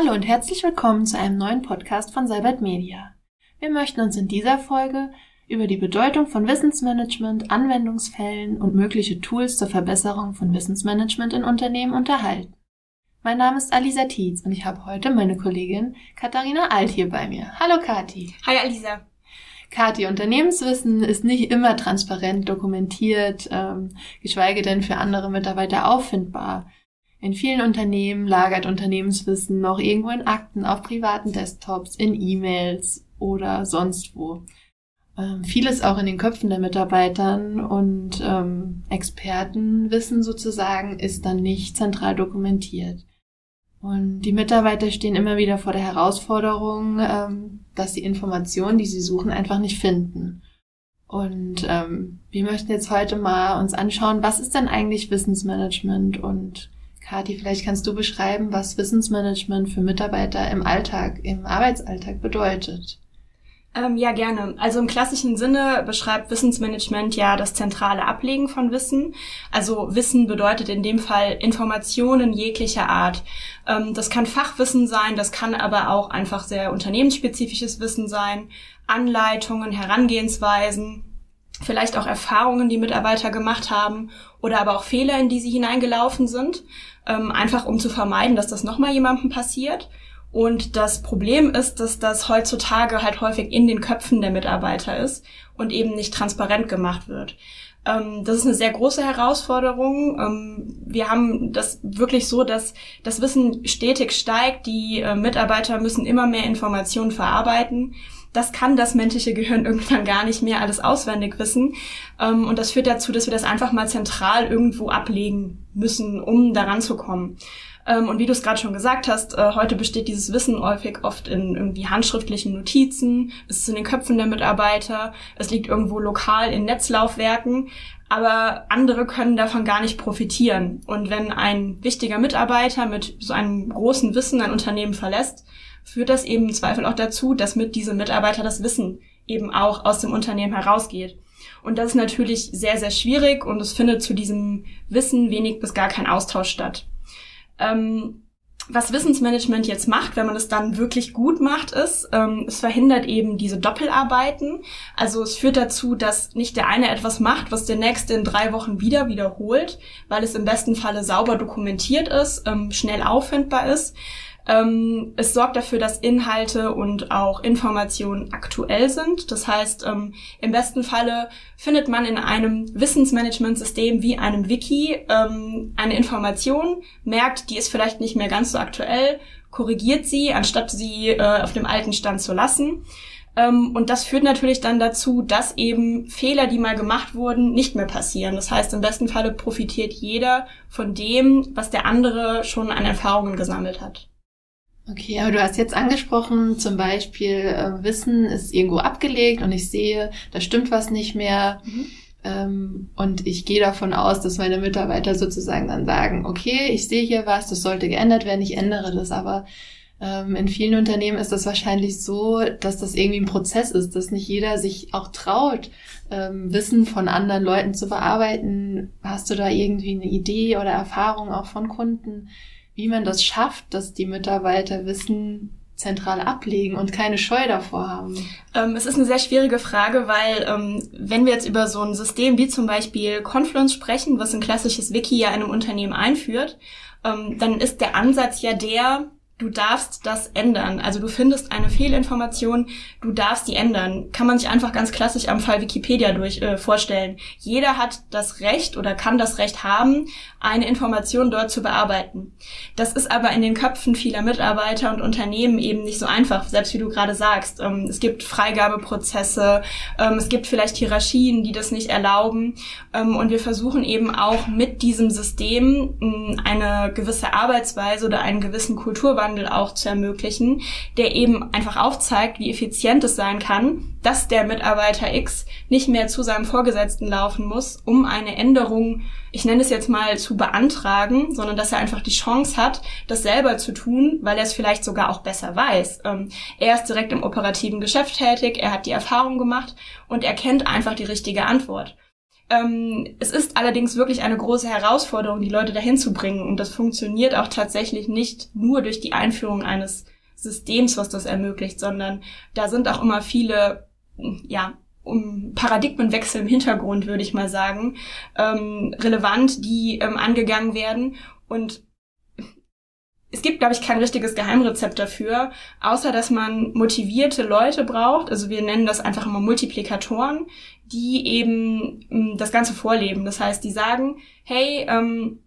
Hallo und herzlich willkommen zu einem neuen Podcast von Cybert Media. Wir möchten uns in dieser Folge über die Bedeutung von Wissensmanagement, Anwendungsfällen und mögliche Tools zur Verbesserung von Wissensmanagement in Unternehmen unterhalten. Mein Name ist Alisa Tietz und ich habe heute meine Kollegin Katharina Alt hier bei mir. Hallo Kathi. Hi Alisa. Kathi, Unternehmenswissen ist nicht immer transparent dokumentiert, ähm, geschweige denn für andere Mitarbeiter auffindbar. In vielen Unternehmen lagert Unternehmenswissen noch irgendwo in Akten auf privaten Desktops, in E-Mails oder sonst wo. Ähm, vieles auch in den Köpfen der Mitarbeitern und ähm, Expertenwissen sozusagen ist dann nicht zentral dokumentiert. Und die Mitarbeiter stehen immer wieder vor der Herausforderung, ähm, dass sie Informationen, die sie suchen, einfach nicht finden. Und ähm, wir möchten jetzt heute mal uns anschauen, was ist denn eigentlich Wissensmanagement und Kathi, vielleicht kannst du beschreiben, was Wissensmanagement für Mitarbeiter im Alltag, im Arbeitsalltag bedeutet. Ähm, ja, gerne. Also im klassischen Sinne beschreibt Wissensmanagement ja das zentrale Ablegen von Wissen. Also Wissen bedeutet in dem Fall Informationen jeglicher Art. Ähm, das kann Fachwissen sein, das kann aber auch einfach sehr unternehmensspezifisches Wissen sein, Anleitungen, Herangehensweisen, vielleicht auch Erfahrungen, die Mitarbeiter gemacht haben oder aber auch Fehler, in die sie hineingelaufen sind, ähm, einfach um zu vermeiden, dass das nochmal jemandem passiert. Und das Problem ist, dass das heutzutage halt häufig in den Köpfen der Mitarbeiter ist und eben nicht transparent gemacht wird. Ähm, das ist eine sehr große Herausforderung. Ähm, wir haben das wirklich so, dass das Wissen stetig steigt. Die äh, Mitarbeiter müssen immer mehr Informationen verarbeiten das kann das menschliche Gehirn irgendwann gar nicht mehr alles auswendig wissen. Ähm, und das führt dazu, dass wir das einfach mal zentral irgendwo ablegen müssen, um daran zu kommen. Ähm, und wie du es gerade schon gesagt hast, äh, heute besteht dieses Wissen häufig oft in irgendwie handschriftlichen Notizen, es ist in den Köpfen der Mitarbeiter, es liegt irgendwo lokal in Netzlaufwerken, aber andere können davon gar nicht profitieren. Und wenn ein wichtiger Mitarbeiter mit so einem großen Wissen ein Unternehmen verlässt, führt das eben im Zweifel auch dazu, dass mit diesem Mitarbeiter das Wissen eben auch aus dem Unternehmen herausgeht. Und das ist natürlich sehr, sehr schwierig und es findet zu diesem Wissen wenig bis gar kein Austausch statt. Ähm, was Wissensmanagement jetzt macht, wenn man es dann wirklich gut macht, ist, ähm, es verhindert eben diese Doppelarbeiten. Also es führt dazu, dass nicht der eine etwas macht, was der nächste in drei Wochen wieder wiederholt, weil es im besten Falle sauber dokumentiert ist, ähm, schnell auffindbar ist, ähm, es sorgt dafür, dass Inhalte und auch Informationen aktuell sind. Das heißt, ähm, im besten Falle findet man in einem Wissensmanagementsystem wie einem Wiki ähm, eine Information, merkt, die ist vielleicht nicht mehr ganz so aktuell, korrigiert sie, anstatt sie äh, auf dem alten Stand zu lassen. Ähm, und das führt natürlich dann dazu, dass eben Fehler, die mal gemacht wurden, nicht mehr passieren. Das heißt, im besten Falle profitiert jeder von dem, was der andere schon an Erfahrungen gesammelt hat. Okay, aber du hast jetzt angesprochen, zum Beispiel äh, Wissen ist irgendwo abgelegt und ich sehe, da stimmt was nicht mehr. Mhm. Ähm, und ich gehe davon aus, dass meine Mitarbeiter sozusagen dann sagen, okay, ich sehe hier was, das sollte geändert werden, ich ändere das. Aber ähm, in vielen Unternehmen ist das wahrscheinlich so, dass das irgendwie ein Prozess ist, dass nicht jeder sich auch traut, ähm, Wissen von anderen Leuten zu bearbeiten. Hast du da irgendwie eine Idee oder Erfahrung auch von Kunden? Wie man das schafft, dass die Mitarbeiter Wissen zentral ablegen und keine Scheu davor haben? Ähm, es ist eine sehr schwierige Frage, weil ähm, wenn wir jetzt über so ein System wie zum Beispiel Confluence sprechen, was ein klassisches Wiki ja in einem Unternehmen einführt, ähm, dann ist der Ansatz ja der, du darfst das ändern. Also du findest eine Fehlinformation, du darfst die ändern. Kann man sich einfach ganz klassisch am Fall Wikipedia durch äh, vorstellen. Jeder hat das Recht oder kann das Recht haben, eine Information dort zu bearbeiten. Das ist aber in den Köpfen vieler Mitarbeiter und Unternehmen eben nicht so einfach, selbst wie du gerade sagst. Ähm, es gibt Freigabeprozesse, ähm, es gibt vielleicht Hierarchien, die das nicht erlauben. Ähm, und wir versuchen eben auch mit diesem System ähm, eine gewisse Arbeitsweise oder einen gewissen Kulturwandel Klimawandel auch zu ermöglichen, der eben einfach aufzeigt, wie effizient es sein kann, dass der Mitarbeiter X nicht mehr zu seinem Vorgesetzten laufen muss, um eine Änderung, ich nenne es jetzt mal, zu beantragen, sondern dass er einfach die Chance hat, das selber zu tun, weil er es vielleicht sogar auch besser weiß. Ähm, er ist direkt im operativen Geschäft tätig, er hat die Erfahrung gemacht und er kennt einfach die richtige Antwort. Ähm, es ist allerdings wirklich eine große Herausforderung, die Leute dahin zu bringen. Und das funktioniert auch tatsächlich nicht nur durch die Einführung eines Systems, was das ermöglicht, sondern da sind auch immer viele, ja, um Paradigmenwechsel im Hintergrund, würde ich mal sagen, ähm, relevant, die ähm, angegangen werden. Und es gibt, glaube ich, kein richtiges Geheimrezept dafür, außer dass man motivierte Leute braucht. Also wir nennen das einfach immer Multiplikatoren, die eben ähm, das Ganze vorleben. Das heißt, die sagen, hey, ähm,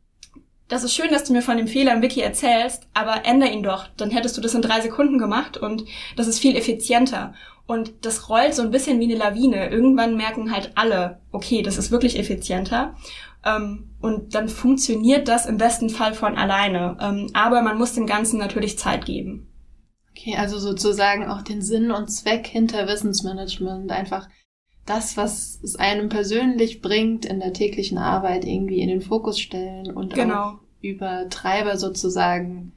das ist schön, dass du mir von dem Fehler im Wiki erzählst, aber änder ihn doch. Dann hättest du das in drei Sekunden gemacht und das ist viel effizienter. Und das rollt so ein bisschen wie eine Lawine. Irgendwann merken halt alle, okay, das ist wirklich effizienter. Ähm, und dann funktioniert das im besten Fall von alleine. Ähm, aber man muss dem Ganzen natürlich Zeit geben. Okay, also sozusagen auch den Sinn und Zweck hinter Wissensmanagement, einfach das, was es einem persönlich bringt, in der täglichen Arbeit irgendwie in den Fokus stellen und genau. auch über Treiber sozusagen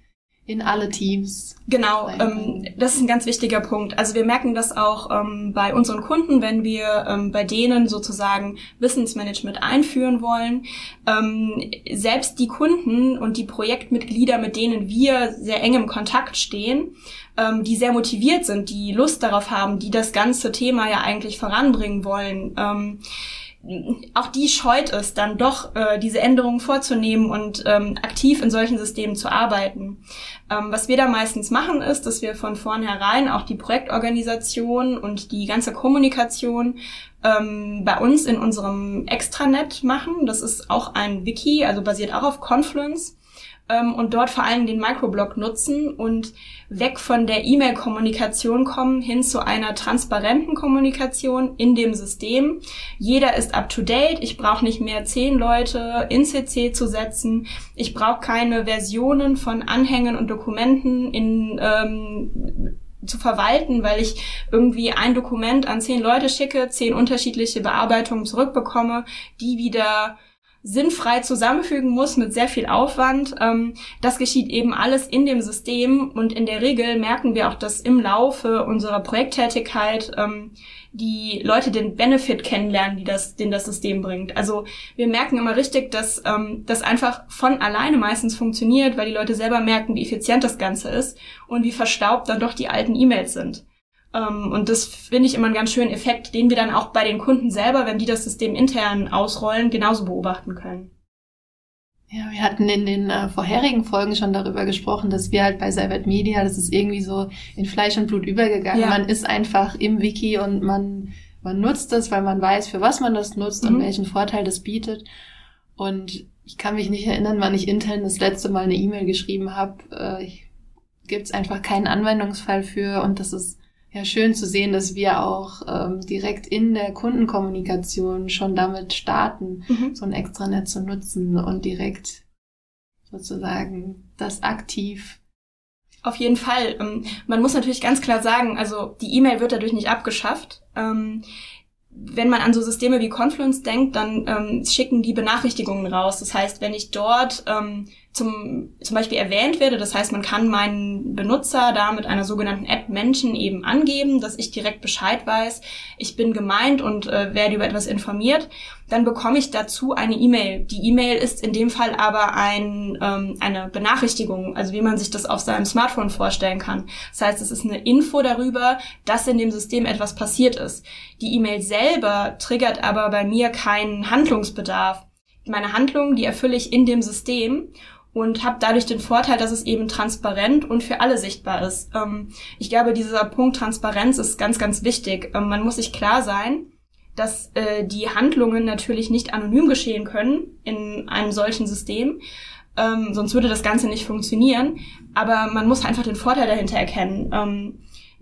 in alle Teams. Genau, ähm, das ist ein ganz wichtiger Punkt. Also wir merken das auch ähm, bei unseren Kunden, wenn wir ähm, bei denen sozusagen Wissensmanagement einführen wollen. Ähm, selbst die Kunden und die Projektmitglieder, mit denen wir sehr eng im Kontakt stehen, ähm, die sehr motiviert sind, die Lust darauf haben, die das ganze Thema ja eigentlich voranbringen wollen ähm, auch die scheut es dann doch, äh, diese Änderungen vorzunehmen und ähm, aktiv in solchen Systemen zu arbeiten. Ähm, was wir da meistens machen, ist, dass wir von vornherein auch die Projektorganisation und die ganze Kommunikation ähm, bei uns in unserem Extranet machen. Das ist auch ein Wiki, also basiert auch auf Confluence ähm, und dort vor allem den Microblog nutzen und weg von der E-Mail-Kommunikation kommen hin zu einer transparenten Kommunikation in dem System. Jeder ist up-to-date. Ich brauche nicht mehr zehn Leute in CC zu setzen. Ich brauche keine Versionen von Anhängen und Dokumenten in ähm, zu verwalten, weil ich irgendwie ein Dokument an zehn Leute schicke, zehn unterschiedliche Bearbeitungen zurückbekomme, die wieder sinnfrei zusammenfügen muss mit sehr viel Aufwand. Ähm, das geschieht eben alles in dem System und in der Regel merken wir auch, dass im Laufe unserer Projekttätigkeit ähm, die Leute den Benefit kennenlernen, die das, den das System bringt. Also wir merken immer richtig, dass ähm, das einfach von alleine meistens funktioniert, weil die Leute selber merken, wie effizient das Ganze ist und wie verstaubt dann doch die alten E-Mails sind. Ähm, und das finde ich immer einen ganz schönen Effekt, den wir dann auch bei den Kunden selber, wenn die das System intern ausrollen, genauso beobachten können. Ja, wir hatten in den äh, vorherigen Folgen schon darüber gesprochen, dass wir halt bei Servet Media, das ist irgendwie so in Fleisch und Blut übergegangen. Ja. Man ist einfach im Wiki und man, man nutzt das, weil man weiß, für was man das nutzt mhm. und welchen Vorteil das bietet. Und ich kann mich nicht erinnern, wann ich intern das letzte Mal eine E-Mail geschrieben habe. Äh, Gibt es einfach keinen Anwendungsfall für und das ist ja schön zu sehen, dass wir auch ähm, direkt in der Kundenkommunikation schon damit starten, mhm. so ein Extranet zu nutzen und direkt sozusagen das aktiv auf jeden Fall. Ähm, man muss natürlich ganz klar sagen, also die E-Mail wird dadurch nicht abgeschafft. Ähm, wenn man an so Systeme wie Confluence denkt, dann ähm, schicken die Benachrichtigungen raus. Das heißt, wenn ich dort ähm, zum, zum Beispiel erwähnt werde. Das heißt, man kann meinen Benutzer da mit einer sogenannten App Menschen eben angeben, dass ich direkt Bescheid weiß, ich bin gemeint und äh, werde über etwas informiert. Dann bekomme ich dazu eine E-Mail. Die E-Mail ist in dem Fall aber ein, ähm, eine Benachrichtigung, also wie man sich das auf seinem Smartphone vorstellen kann. Das heißt, es ist eine Info darüber, dass in dem System etwas passiert ist. Die E-Mail selber triggert aber bei mir keinen Handlungsbedarf. Meine Handlung, die erfülle ich in dem System und habe dadurch den Vorteil, dass es eben transparent und für alle sichtbar ist. Ähm, ich glaube, dieser Punkt Transparenz ist ganz, ganz wichtig. Ähm, man muss sich klar sein, dass äh, die Handlungen natürlich nicht anonym geschehen können in einem solchen System, ähm, sonst würde das Ganze nicht funktionieren. Aber man muss einfach den Vorteil dahinter erkennen.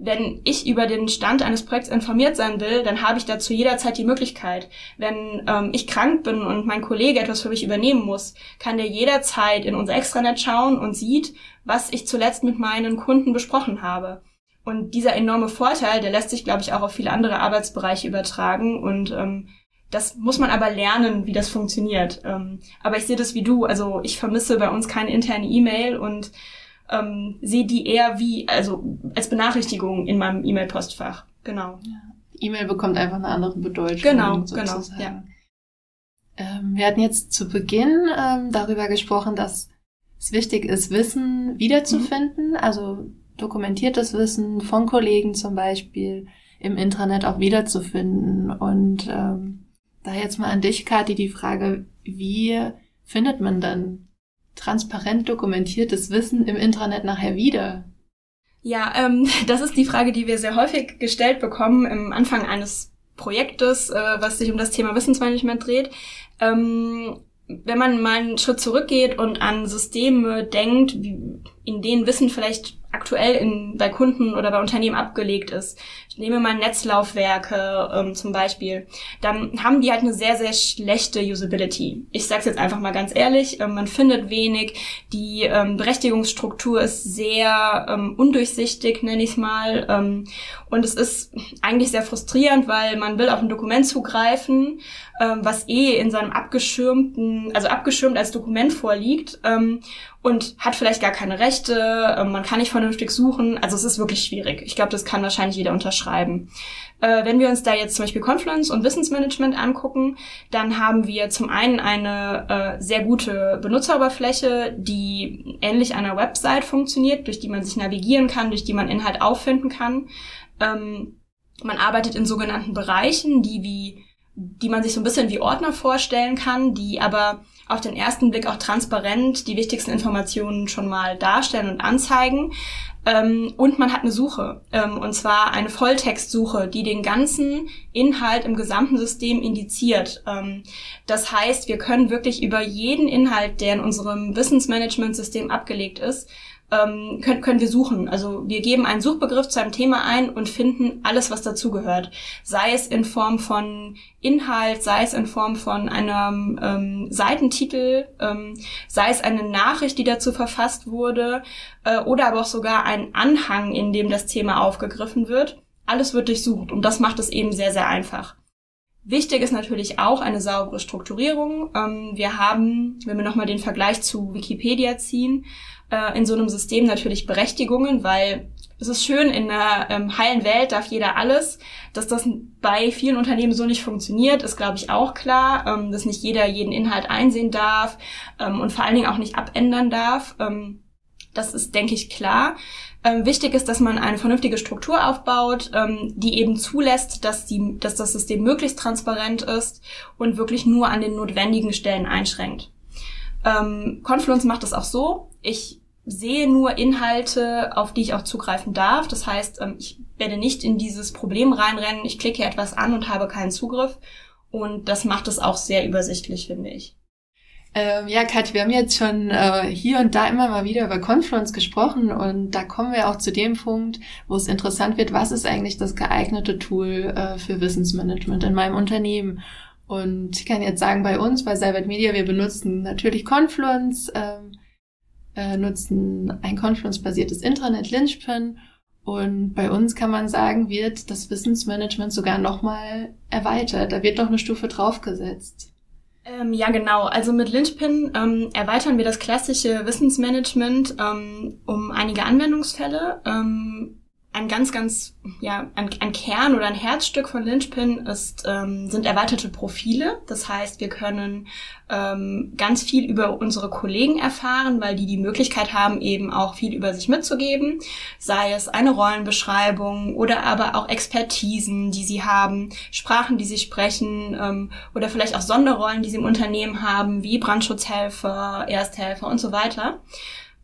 Wenn ich über den Stand eines Projekts informiert sein will, dann habe ich dazu jederzeit die Möglichkeit. Wenn ähm, ich krank bin und mein Kollege etwas für mich übernehmen muss, kann der jederzeit in unser Extranet schauen und sieht, was ich zuletzt mit meinen Kunden besprochen habe. Und dieser enorme Vorteil, der lässt sich, glaube ich, auch auf viele andere Arbeitsbereiche übertragen und ähm, das muss man aber lernen, wie das funktioniert. Ähm, aber ich sehe das wie du. Also ich vermisse bei uns keine interne E-Mail und ähm, sehe die eher wie, also als Benachrichtigung in meinem E-Mail-Postfach. Genau. Ja. E-Mail bekommt einfach eine andere Bedeutung. Genau, genau. Ja. Ähm, wir hatten jetzt zu Beginn ähm, darüber gesprochen, dass es wichtig ist, Wissen wiederzufinden, mhm. also dokumentiertes Wissen von Kollegen zum Beispiel im Intranet auch wiederzufinden. Und ähm, da jetzt mal an dich, Kathi, die Frage, wie findet man dann transparent dokumentiertes Wissen im Intranet nachher wieder? Ja, ähm, das ist die Frage, die wir sehr häufig gestellt bekommen im Anfang eines Projektes, äh, was sich um das Thema Wissensmanagement dreht. Ähm, wenn man mal einen Schritt zurückgeht und an Systeme denkt, in denen Wissen vielleicht aktuell in, bei Kunden oder bei Unternehmen abgelegt ist. Ich nehme mal Netzlaufwerke ähm, zum Beispiel. Dann haben die halt eine sehr, sehr schlechte Usability. Ich sage es jetzt einfach mal ganz ehrlich, ähm, man findet wenig. Die ähm, Berechtigungsstruktur ist sehr ähm, undurchsichtig, nenne ich mal. Ähm, und es ist eigentlich sehr frustrierend, weil man will auf ein Dokument zugreifen, ähm, was eh in seinem abgeschirmten, also abgeschirmt als Dokument vorliegt. Ähm, und hat vielleicht gar keine Rechte, ähm, man kann nicht vernünftig suchen. Also es ist wirklich schwierig. Ich glaube, das kann wahrscheinlich jeder unterschreiben. Äh, wenn wir uns da jetzt zum Beispiel Confluence und Wissensmanagement angucken, dann haben wir zum einen eine äh, sehr gute Benutzeroberfläche, die ähnlich einer Website funktioniert, durch die man sich navigieren kann, durch die man Inhalt auffinden kann. Ähm, man arbeitet in sogenannten Bereichen, die wie die man sich so ein bisschen wie Ordner vorstellen kann, die aber auf den ersten Blick auch transparent die wichtigsten Informationen schon mal darstellen und anzeigen. Ähm, und man hat eine Suche, ähm, und zwar eine Volltextsuche, die den ganzen Inhalt im gesamten System indiziert. Ähm, das heißt, wir können wirklich über jeden Inhalt, der in unserem Wissensmanagementsystem abgelegt ist, ähm, können, können wir suchen. Also wir geben einen Suchbegriff zu einem Thema ein und finden alles, was dazugehört. Sei es in Form von Inhalt, sei es in Form von einem ähm, Seitentitel, ähm, sei es eine Nachricht, die dazu verfasst wurde, äh, oder aber auch sogar ein Anhang, in dem das Thema aufgegriffen wird. Alles wird durchsucht und das macht es eben sehr, sehr einfach. Wichtig ist natürlich auch eine saubere Strukturierung. Ähm, wir haben, wenn wir nochmal den Vergleich zu Wikipedia ziehen, äh, in so einem System natürlich Berechtigungen, weil es ist schön, in einer ähm, heilen Welt darf jeder alles. Dass das bei vielen Unternehmen so nicht funktioniert, ist, glaube ich, auch klar. Ähm, dass nicht jeder jeden Inhalt einsehen darf ähm, und vor allen Dingen auch nicht abändern darf. Ähm, das ist, denke ich, klar. Ähm, wichtig ist, dass man eine vernünftige Struktur aufbaut, ähm, die eben zulässt, dass, die, dass das System möglichst transparent ist und wirklich nur an den notwendigen Stellen einschränkt. Confluence macht das auch so. Ich sehe nur Inhalte, auf die ich auch zugreifen darf. Das heißt, ähm, ich werde nicht in dieses Problem reinrennen, ich klicke etwas an und habe keinen Zugriff. Und das macht es auch sehr übersichtlich, finde ich. Ähm, ja, Kat, wir haben jetzt schon äh, hier und da immer mal wieder über Confluence gesprochen und da kommen wir auch zu dem Punkt, wo es interessant wird, was ist eigentlich das geeignete Tool äh, für Wissensmanagement in meinem Unternehmen? Und ich kann jetzt sagen, bei uns, bei Cybert Media, wir benutzen natürlich Confluence, ähm, äh, nutzen ein Confluence-basiertes Intranet Lynchpin und bei uns kann man sagen, wird das Wissensmanagement sogar nochmal erweitert. Da wird noch eine Stufe draufgesetzt. Ähm, ja, genau. Also mit Lynchpin ähm, erweitern wir das klassische Wissensmanagement ähm, um einige Anwendungsfälle. Ähm, ein ganz, ganz, ja, ein, ein, Kern oder ein Herzstück von Lynchpin ist, ähm, sind erweiterte Profile. Das heißt, wir können ähm, ganz viel über unsere Kollegen erfahren, weil die die Möglichkeit haben, eben auch viel über sich mitzugeben. Sei es eine Rollenbeschreibung oder aber auch Expertisen, die sie haben, Sprachen, die sie sprechen ähm, oder vielleicht auch Sonderrollen, die sie im Unternehmen haben, wie Brandschutzhelfer, Ersthelfer und so weiter.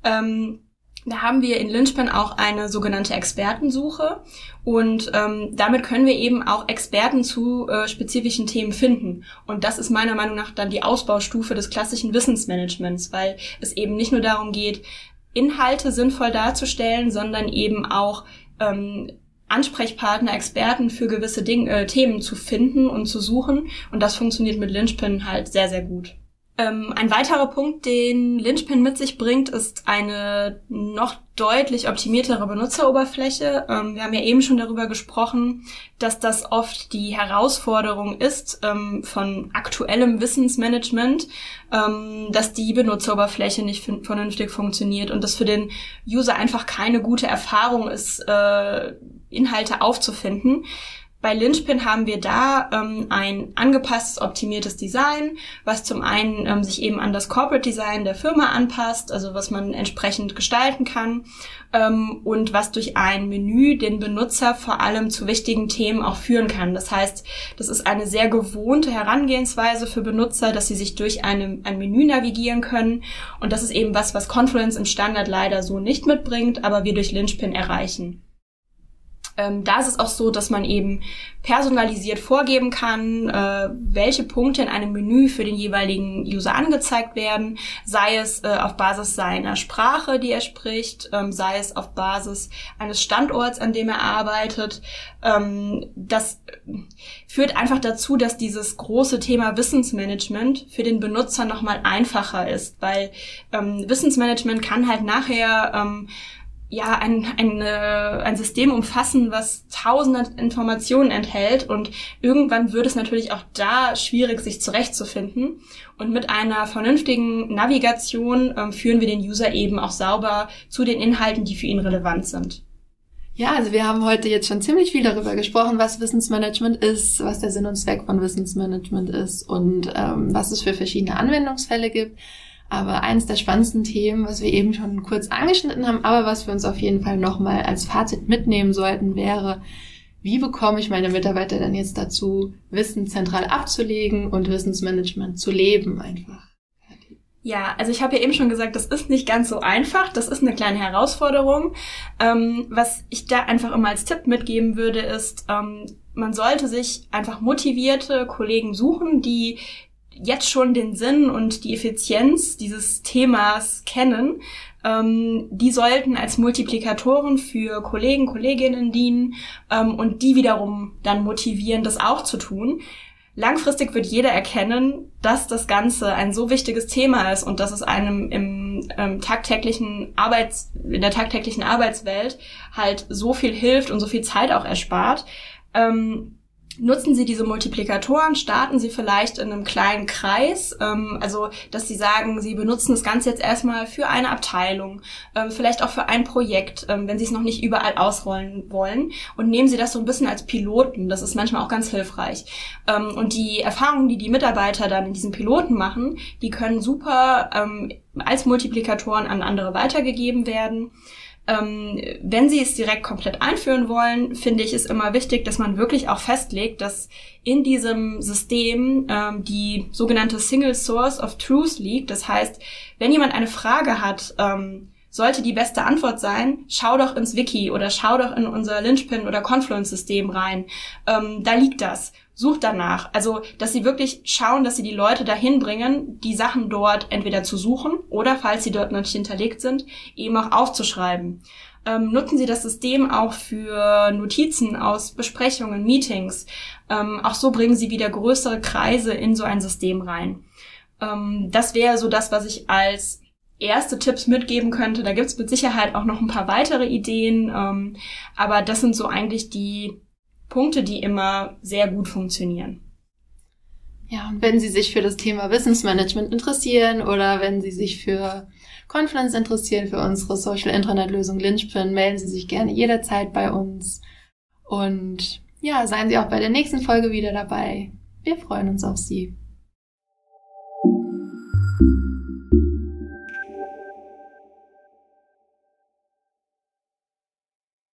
Ähm, da haben wir in Lynchpin auch eine sogenannte Expertensuche und ähm, damit können wir eben auch Experten zu äh, spezifischen Themen finden. Und das ist meiner Meinung nach dann die Ausbaustufe des klassischen Wissensmanagements, weil es eben nicht nur darum geht, Inhalte sinnvoll darzustellen, sondern eben auch ähm, Ansprechpartner, Experten für gewisse Ding, äh, Themen zu finden und zu suchen. Und das funktioniert mit Lynchpin halt sehr, sehr gut. Ähm, ein weiterer Punkt, den Lynchpin mit sich bringt, ist eine noch deutlich optimiertere Benutzeroberfläche. Ähm, wir haben ja eben schon darüber gesprochen, dass das oft die Herausforderung ist ähm, von aktuellem Wissensmanagement, ähm, dass die Benutzeroberfläche nicht vernünftig funktioniert und dass für den User einfach keine gute Erfahrung ist, äh, Inhalte aufzufinden. Bei Lynchpin haben wir da ähm, ein angepasstes, optimiertes Design, was zum einen ähm, sich eben an das Corporate Design der Firma anpasst, also was man entsprechend gestalten kann ähm, und was durch ein Menü den Benutzer vor allem zu wichtigen Themen auch führen kann. Das heißt, das ist eine sehr gewohnte Herangehensweise für Benutzer, dass sie sich durch eine, ein Menü navigieren können und das ist eben was, was Confluence im Standard leider so nicht mitbringt, aber wir durch Lynchpin erreichen. Ähm, da ist es auch so, dass man eben personalisiert vorgeben kann, äh, welche Punkte in einem Menü für den jeweiligen User angezeigt werden, sei es äh, auf Basis seiner Sprache, die er spricht, ähm, sei es auf Basis eines Standorts, an dem er arbeitet. Ähm, das führt einfach dazu, dass dieses große Thema Wissensmanagement für den Benutzer nochmal einfacher ist, weil ähm, Wissensmanagement kann halt nachher ähm, ja, ein, ein, äh, ein System umfassen, was tausende Informationen enthält und irgendwann wird es natürlich auch da schwierig, sich zurechtzufinden. Und mit einer vernünftigen Navigation ähm, führen wir den User eben auch sauber zu den Inhalten, die für ihn relevant sind. Ja, also wir haben heute jetzt schon ziemlich viel darüber gesprochen, was Wissensmanagement ist, was der Sinn und Zweck von Wissensmanagement ist und ähm, was es für verschiedene Anwendungsfälle gibt. Aber eines der spannendsten Themen, was wir eben schon kurz angeschnitten haben, aber was wir uns auf jeden Fall nochmal als Fazit mitnehmen sollten, wäre, wie bekomme ich meine Mitarbeiter denn jetzt dazu, Wissen zentral abzulegen und Wissensmanagement zu leben einfach? Ja, also ich habe ja eben schon gesagt, das ist nicht ganz so einfach. Das ist eine kleine Herausforderung. Ähm, was ich da einfach immer als Tipp mitgeben würde, ist, ähm, man sollte sich einfach motivierte Kollegen suchen, die jetzt schon den Sinn und die Effizienz dieses Themas kennen, ähm, die sollten als Multiplikatoren für Kollegen, Kolleginnen dienen ähm, und die wiederum dann motivieren, das auch zu tun. Langfristig wird jeder erkennen, dass das Ganze ein so wichtiges Thema ist und dass es einem im ähm, tagtäglichen Arbeits, in der tagtäglichen Arbeitswelt halt so viel hilft und so viel Zeit auch erspart. Ähm, nutzen Sie diese Multiplikatoren, starten Sie vielleicht in einem kleinen Kreis, ähm, also dass Sie sagen, Sie benutzen das Ganze jetzt erstmal für eine Abteilung, ähm, vielleicht auch für ein Projekt, ähm, wenn Sie es noch nicht überall ausrollen wollen und nehmen Sie das so ein bisschen als Piloten, das ist manchmal auch ganz hilfreich. Ähm, und die Erfahrungen, die die Mitarbeiter dann in diesen Piloten machen, die können super ähm, als Multiplikatoren an andere weitergegeben werden. Ähm, wenn Sie es direkt komplett einführen wollen, finde ich es immer wichtig, dass man wirklich auch festlegt, dass in diesem System ähm, die sogenannte Single Source of Truth liegt. Das heißt, wenn jemand eine Frage hat, ähm, sollte die beste Antwort sein, schau doch ins Wiki oder schau doch in unser Lynchpin oder Confluence-System rein. Ähm, da liegt das sucht danach. Also, dass sie wirklich schauen, dass sie die Leute dahin bringen, die Sachen dort entweder zu suchen oder, falls sie dort noch nicht hinterlegt sind, eben auch aufzuschreiben. Ähm, nutzen Sie das System auch für Notizen aus Besprechungen, Meetings. Ähm, auch so bringen Sie wieder größere Kreise in so ein System rein. Ähm, das wäre so das, was ich als erste Tipps mitgeben könnte. Da gibt's mit Sicherheit auch noch ein paar weitere Ideen, ähm, aber das sind so eigentlich die Punkte, die immer sehr gut funktionieren. Ja, und wenn Sie sich für das Thema Wissensmanagement interessieren oder wenn Sie sich für Confluence interessieren, für unsere Social Intranet Lösung Lynchpin, melden Sie sich gerne jederzeit bei uns. Und ja, seien Sie auch bei der nächsten Folge wieder dabei. Wir freuen uns auf Sie.